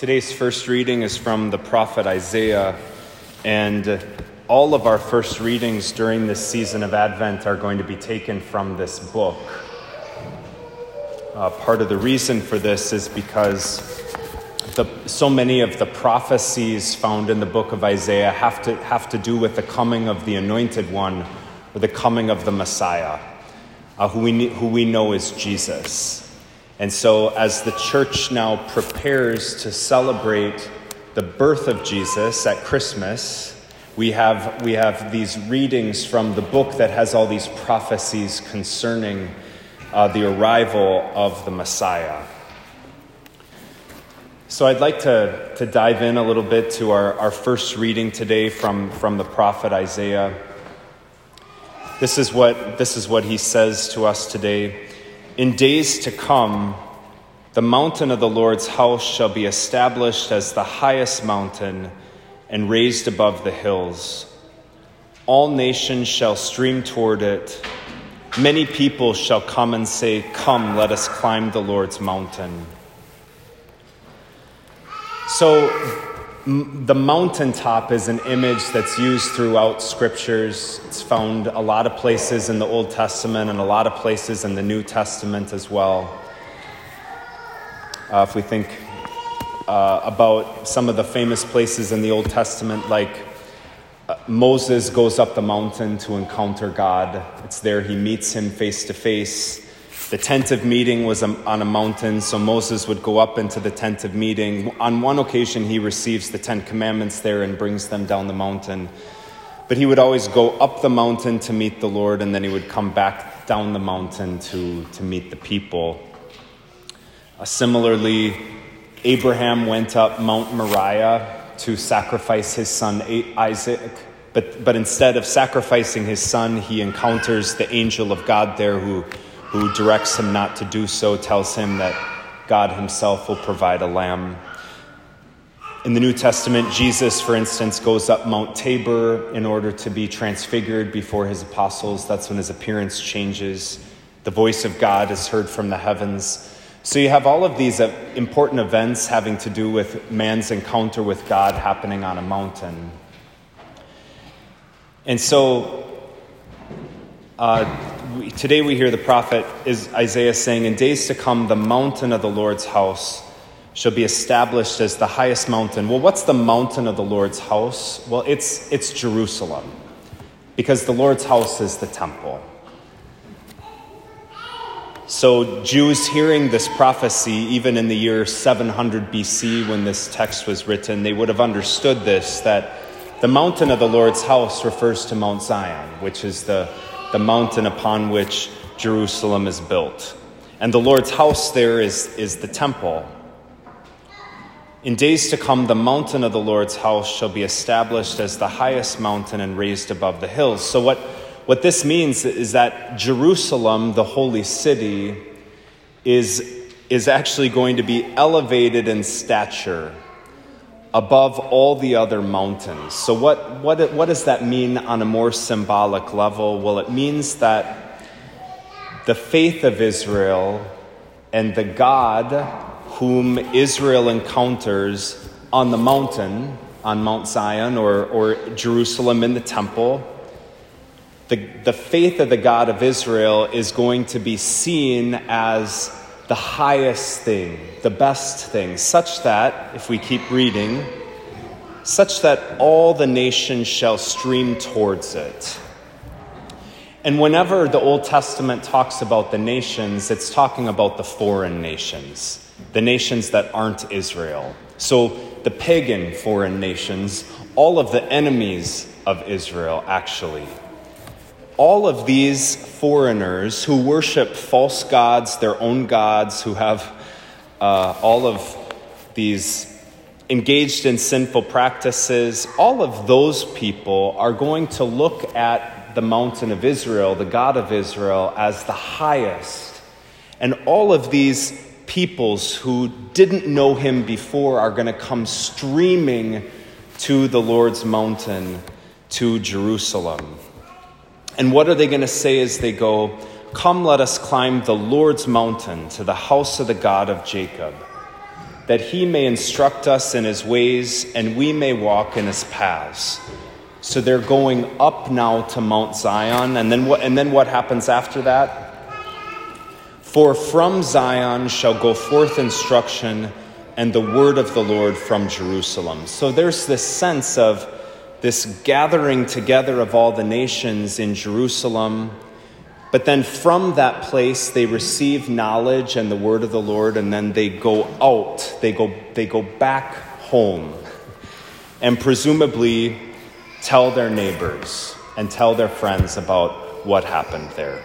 Today's first reading is from the prophet Isaiah, and all of our first readings during this season of Advent are going to be taken from this book. Uh, part of the reason for this is because the, so many of the prophecies found in the book of Isaiah have to, have to do with the coming of the anointed one or the coming of the Messiah, uh, who, we, who we know is Jesus. And so, as the church now prepares to celebrate the birth of Jesus at Christmas, we have, we have these readings from the book that has all these prophecies concerning uh, the arrival of the Messiah. So, I'd like to, to dive in a little bit to our, our first reading today from, from the prophet Isaiah. This is, what, this is what he says to us today. In days to come, the mountain of the Lord's house shall be established as the highest mountain and raised above the hills. All nations shall stream toward it. Many people shall come and say, Come, let us climb the Lord's mountain. So, the mountaintop is an image that's used throughout scriptures. It's found a lot of places in the Old Testament and a lot of places in the New Testament as well. Uh, if we think uh, about some of the famous places in the Old Testament, like uh, Moses goes up the mountain to encounter God, it's there he meets him face to face. The tent of meeting was on a mountain, so Moses would go up into the tent of meeting. On one occasion, he receives the Ten Commandments there and brings them down the mountain. But he would always go up the mountain to meet the Lord, and then he would come back down the mountain to, to meet the people. Uh, similarly, Abraham went up Mount Moriah to sacrifice his son Isaac. But, but instead of sacrificing his son, he encounters the angel of God there who who directs him not to do so, tells him that God himself will provide a lamb. In the New Testament, Jesus, for instance, goes up Mount Tabor in order to be transfigured before his apostles. That's when his appearance changes. The voice of God is heard from the heavens. So you have all of these uh, important events having to do with man's encounter with God happening on a mountain. And so uh, we, today we hear the prophet is Isaiah saying, In days to come, the mountain of the Lord's house shall be established as the highest mountain. Well, what's the mountain of the Lord's house? Well, it's, it's Jerusalem, because the Lord's house is the temple. So, Jews hearing this prophecy, even in the year 700 BC when this text was written, they would have understood this that the mountain of the Lord's house refers to Mount Zion, which is the the mountain upon which Jerusalem is built. And the Lord's house there is, is the temple. In days to come, the mountain of the Lord's house shall be established as the highest mountain and raised above the hills. So, what, what this means is that Jerusalem, the holy city, is, is actually going to be elevated in stature above all the other mountains. So, what, what, what does that mean on a more symbolic level? Well, it means that the faith of Israel and the God whom Israel encounters on the mountain, on Mount Zion or, or Jerusalem in the temple, the, the faith of the God of Israel is going to be seen as the highest thing, the best thing, such that, if we keep reading, such that all the nations shall stream towards it. And whenever the Old Testament talks about the nations, it's talking about the foreign nations, the nations that aren't Israel. So the pagan foreign nations, all of the enemies of Israel, actually all of these foreigners who worship false gods, their own gods, who have uh, all of these engaged in sinful practices, all of those people are going to look at the mountain of Israel, the God of Israel, as the highest. And all of these peoples who didn't know him before are going to come streaming to the Lord's mountain, to Jerusalem. And what are they going to say as they go? Come, let us climb the Lord's mountain to the house of the God of Jacob. that he may instruct us in his ways and we may walk in his paths. So they're going up now to Mount Zion, and then what, and then what happens after that? For from Zion shall go forth instruction and the word of the Lord from Jerusalem. So there's this sense of this gathering together of all the nations in Jerusalem. But then from that place, they receive knowledge and the word of the Lord, and then they go out. They go, they go back home. And presumably tell their neighbors and tell their friends about what happened there.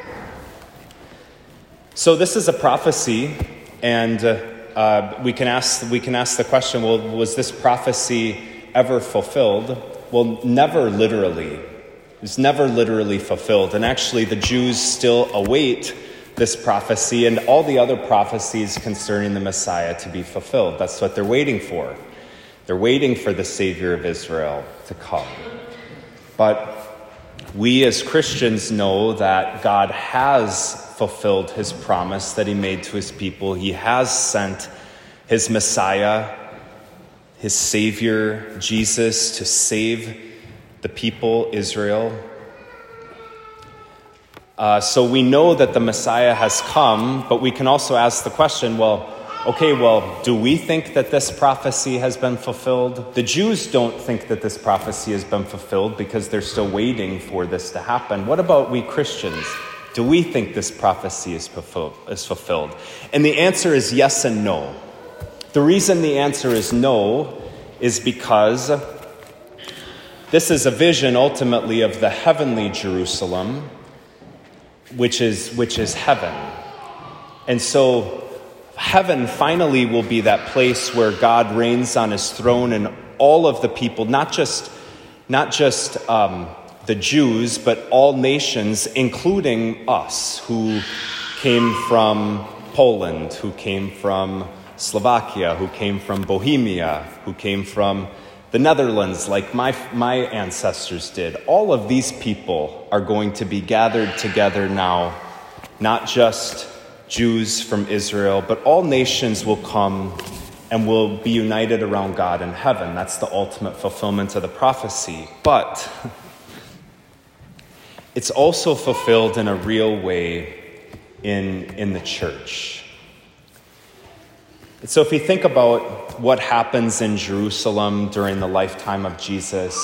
So, this is a prophecy, and uh, uh, we, can ask, we can ask the question well, was this prophecy ever fulfilled? Well, never literally. It was never literally fulfilled. And actually, the Jews still await this prophecy and all the other prophecies concerning the Messiah to be fulfilled. That's what they're waiting for. They're waiting for the Savior of Israel to come. But we as Christians know that God has fulfilled his promise that he made to his people. He has sent his Messiah, his Savior, Jesus, to save the people, Israel. Uh, so we know that the Messiah has come, but we can also ask the question well, okay, well, do we think that this prophecy has been fulfilled? The Jews don't think that this prophecy has been fulfilled because they're still waiting for this to happen. What about we Christians? Do we think this prophecy is fulfilled? And the answer is yes and no. The reason the answer is no is because this is a vision ultimately of the heavenly Jerusalem, which is, which is heaven. And so, heaven finally will be that place where God reigns on his throne and all of the people, not just, not just um, the Jews, but all nations, including us, who came from Poland, who came from Slovakia, who came from Bohemia, who came from the Netherlands, like my, my ancestors did. All of these people are going to be gathered together now, not just Jews from Israel, but all nations will come and will be united around God in heaven. That's the ultimate fulfillment of the prophecy. But it's also fulfilled in a real way in, in the church. So, if you think about what happens in Jerusalem during the lifetime of Jesus,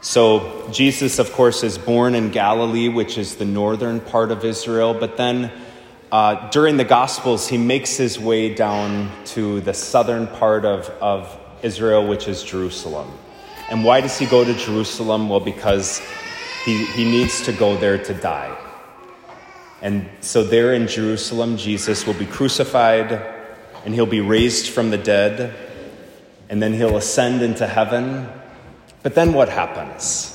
so Jesus, of course, is born in Galilee, which is the northern part of Israel, but then uh, during the Gospels, he makes his way down to the southern part of, of Israel, which is Jerusalem. And why does he go to Jerusalem? Well, because he, he needs to go there to die. And so, there in Jerusalem, Jesus will be crucified and he'll be raised from the dead, and then he'll ascend into heaven. But then what happens?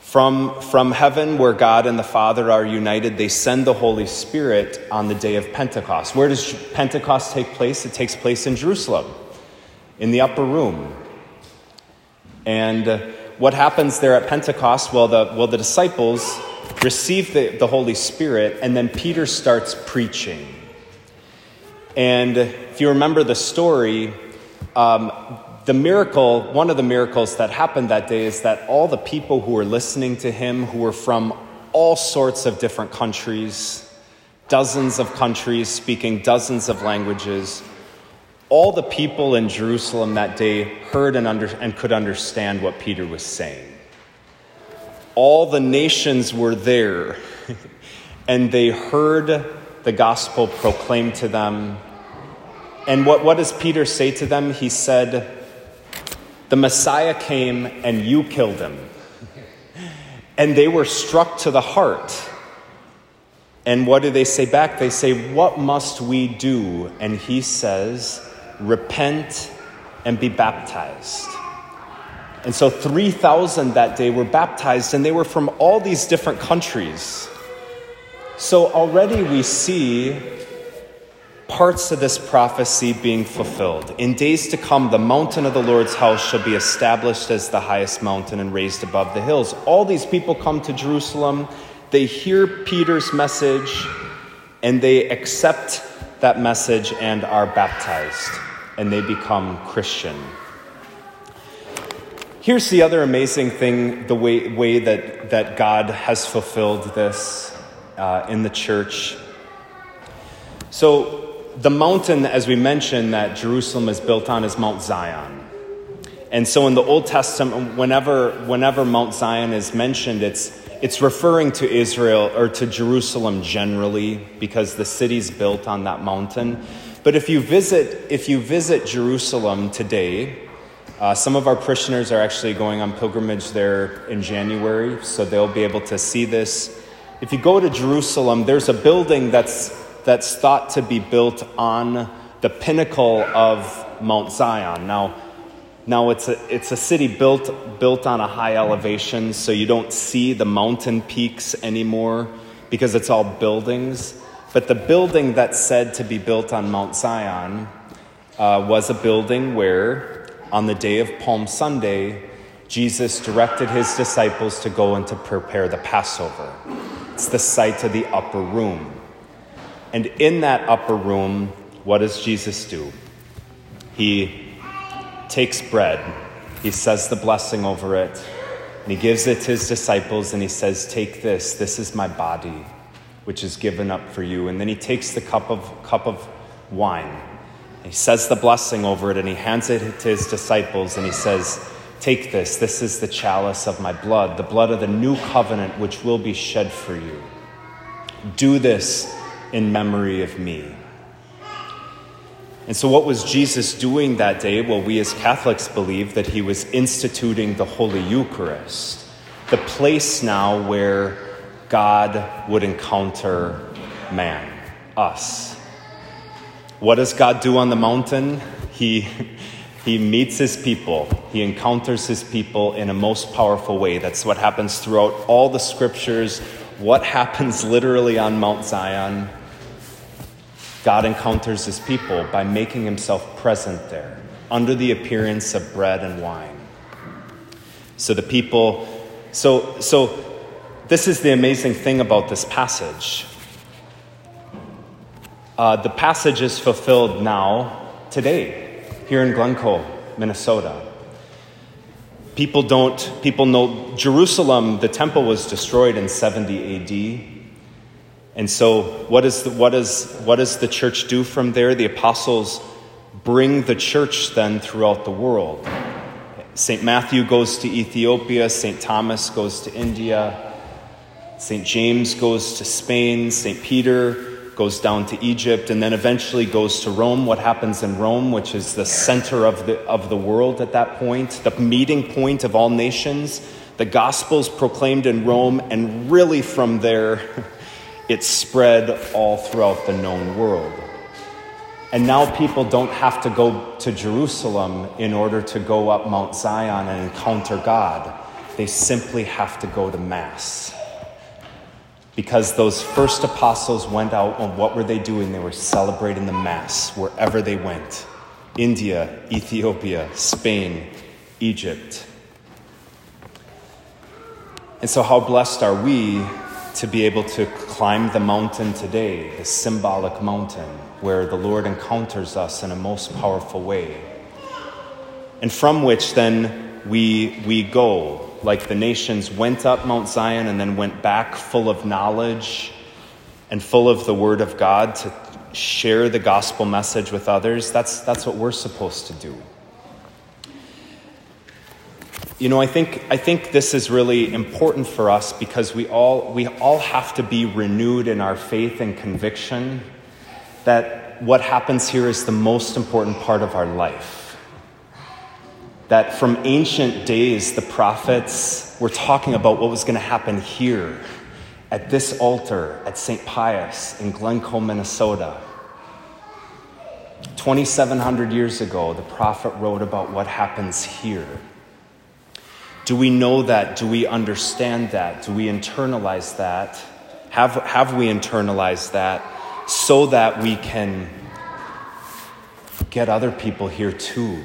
From, from heaven, where God and the Father are united, they send the Holy Spirit on the day of Pentecost. Where does Pentecost take place? It takes place in Jerusalem, in the upper room. And uh, what happens there at Pentecost? Well, the, well, the disciples receive the, the Holy Spirit, and then Peter starts preaching. And if you remember the story, um, the miracle, one of the miracles that happened that day is that all the people who were listening to him, who were from all sorts of different countries, dozens of countries, speaking dozens of languages, all the people in Jerusalem that day heard and, under, and could understand what Peter was saying. All the nations were there, and they heard the gospel proclaimed to them. And what, what does Peter say to them? He said, The Messiah came and you killed him. And they were struck to the heart. And what do they say back? They say, What must we do? And he says, repent, and be baptized. And so 3,000 that day were baptized, and they were from all these different countries. So already we see parts of this prophecy being fulfilled. In days to come, the mountain of the Lord's house shall be established as the highest mountain and raised above the hills. All these people come to Jerusalem, they hear Peter's message, and they accept that message and are baptized, and they become Christian. Here's the other amazing thing the way, way that, that God has fulfilled this uh, in the church. So, the mountain, as we mentioned, that Jerusalem is built on is Mount Zion. And so in the Old Testament, whenever, whenever Mount Zion is mentioned, it's, it's referring to Israel or to Jerusalem generally because the city's built on that mountain. But if you visit, if you visit Jerusalem today, uh, some of our parishioners are actually going on pilgrimage there in January, so they'll be able to see this. If you go to Jerusalem, there's a building that's, that's thought to be built on the pinnacle of Mount Zion. Now, now it's a, it's a city built, built on a high elevation, so you don't see the mountain peaks anymore because it's all buildings. But the building that's said to be built on Mount Zion uh, was a building where, on the day of Palm Sunday, Jesus directed his disciples to go and to prepare the Passover. It's the site of the upper room. And in that upper room, what does Jesus do? He takes bread, he says the blessing over it, and he gives it to his disciples, and he says, Take this, this is my body, which is given up for you. And then he takes the cup of, cup of wine, he says the blessing over it, and he hands it to his disciples, and he says, Take this, this is the chalice of my blood, the blood of the new covenant, which will be shed for you. Do this in memory of me. And so, what was Jesus doing that day? Well, we as Catholics believe that he was instituting the Holy Eucharist, the place now where God would encounter man, us. What does God do on the mountain? He, he meets his people, he encounters his people in a most powerful way. That's what happens throughout all the scriptures. What happens literally on Mount Zion? God encounters his people by making himself present there under the appearance of bread and wine. So the people, so, so this is the amazing thing about this passage. Uh, the passage is fulfilled now, today, here in Glencoe, Minnesota. People don't, people know Jerusalem, the temple was destroyed in 70 AD. And so, what, is the, what, is, what does the church do from there? The apostles bring the church then throughout the world. St. Matthew goes to Ethiopia, St. Thomas goes to India, St. James goes to Spain, St. Peter goes down to Egypt, and then eventually goes to Rome. What happens in Rome, which is the center of the, of the world at that point, the meeting point of all nations? The gospel's proclaimed in Rome, and really from there, it spread all throughout the known world. And now people don't have to go to Jerusalem in order to go up Mount Zion and encounter God. They simply have to go to Mass. Because those first apostles went out, and what were they doing? They were celebrating the Mass wherever they went India, Ethiopia, Spain, Egypt. And so, how blessed are we to be able to climb the mountain today, the symbolic mountain, where the Lord encounters us in a most powerful way. And from which then we, we go, like the nations went up Mount Zion and then went back full of knowledge and full of the Word of God to share the gospel message with others. That's, that's what we're supposed to do. You know, I think, I think this is really important for us because we all, we all have to be renewed in our faith and conviction that what happens here is the most important part of our life. That from ancient days, the prophets were talking about what was going to happen here at this altar at St. Pius in Glencoe, Minnesota. 2,700 years ago, the prophet wrote about what happens here. Do we know that? Do we understand that? Do we internalize that? Have, have we internalized that so that we can get other people here too?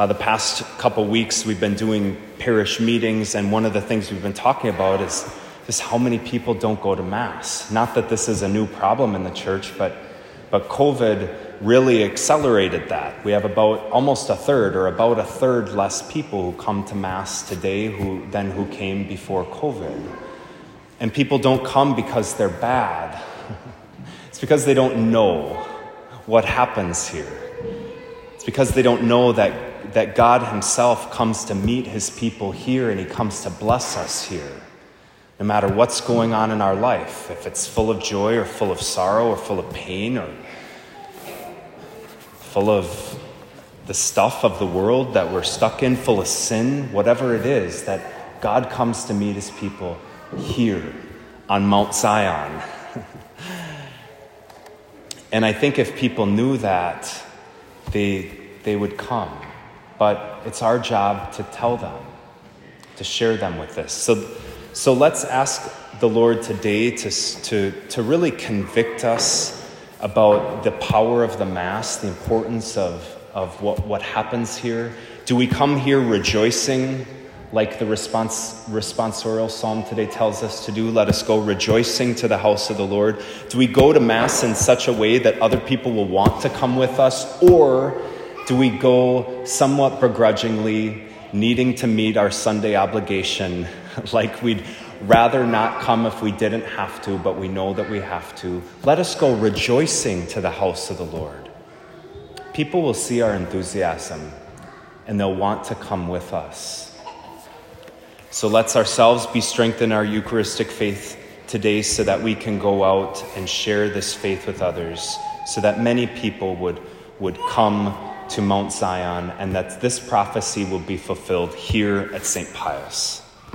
Uh, the past couple weeks, we've been doing parish meetings, and one of the things we've been talking about is just how many people don't go to Mass. Not that this is a new problem in the church, but, but COVID really accelerated that. We have about almost a third or about a third less people who come to Mass today who, than who came before COVID. And people don't come because they're bad, it's because they don't know what happens here. It's because they don't know that, God Himself comes to meet His people here and He comes to bless us here. No matter what's going on in our life, if it's full of joy or full of sorrow or full of pain or full of the stuff of the world that we're stuck in, full of sin, whatever it is, that God comes to meet his people here on Mount Zion. and I think if people knew that, they, they would come. But it's our job to tell them, to share them with this. So, so let's ask the Lord today to, to, to really convict us about the power of the Mass, the importance of, of what, what happens here? Do we come here rejoicing like the response, responsorial psalm today tells us to do? Let us go rejoicing to the house of the Lord. Do we go to Mass in such a way that other people will want to come with us? Or do we go somewhat begrudgingly, needing to meet our Sunday obligation, like we'd rather not come if we didn't have to, but we know that we have to. Let us go rejoicing to the house of the Lord. People will see our enthusiasm and they'll want to come with us. So let's ourselves be strengthened in our Eucharistic faith today so that we can go out and share this faith with others, so that many people would, would come to Mount Zion and that this prophecy will be fulfilled here at St. Pius.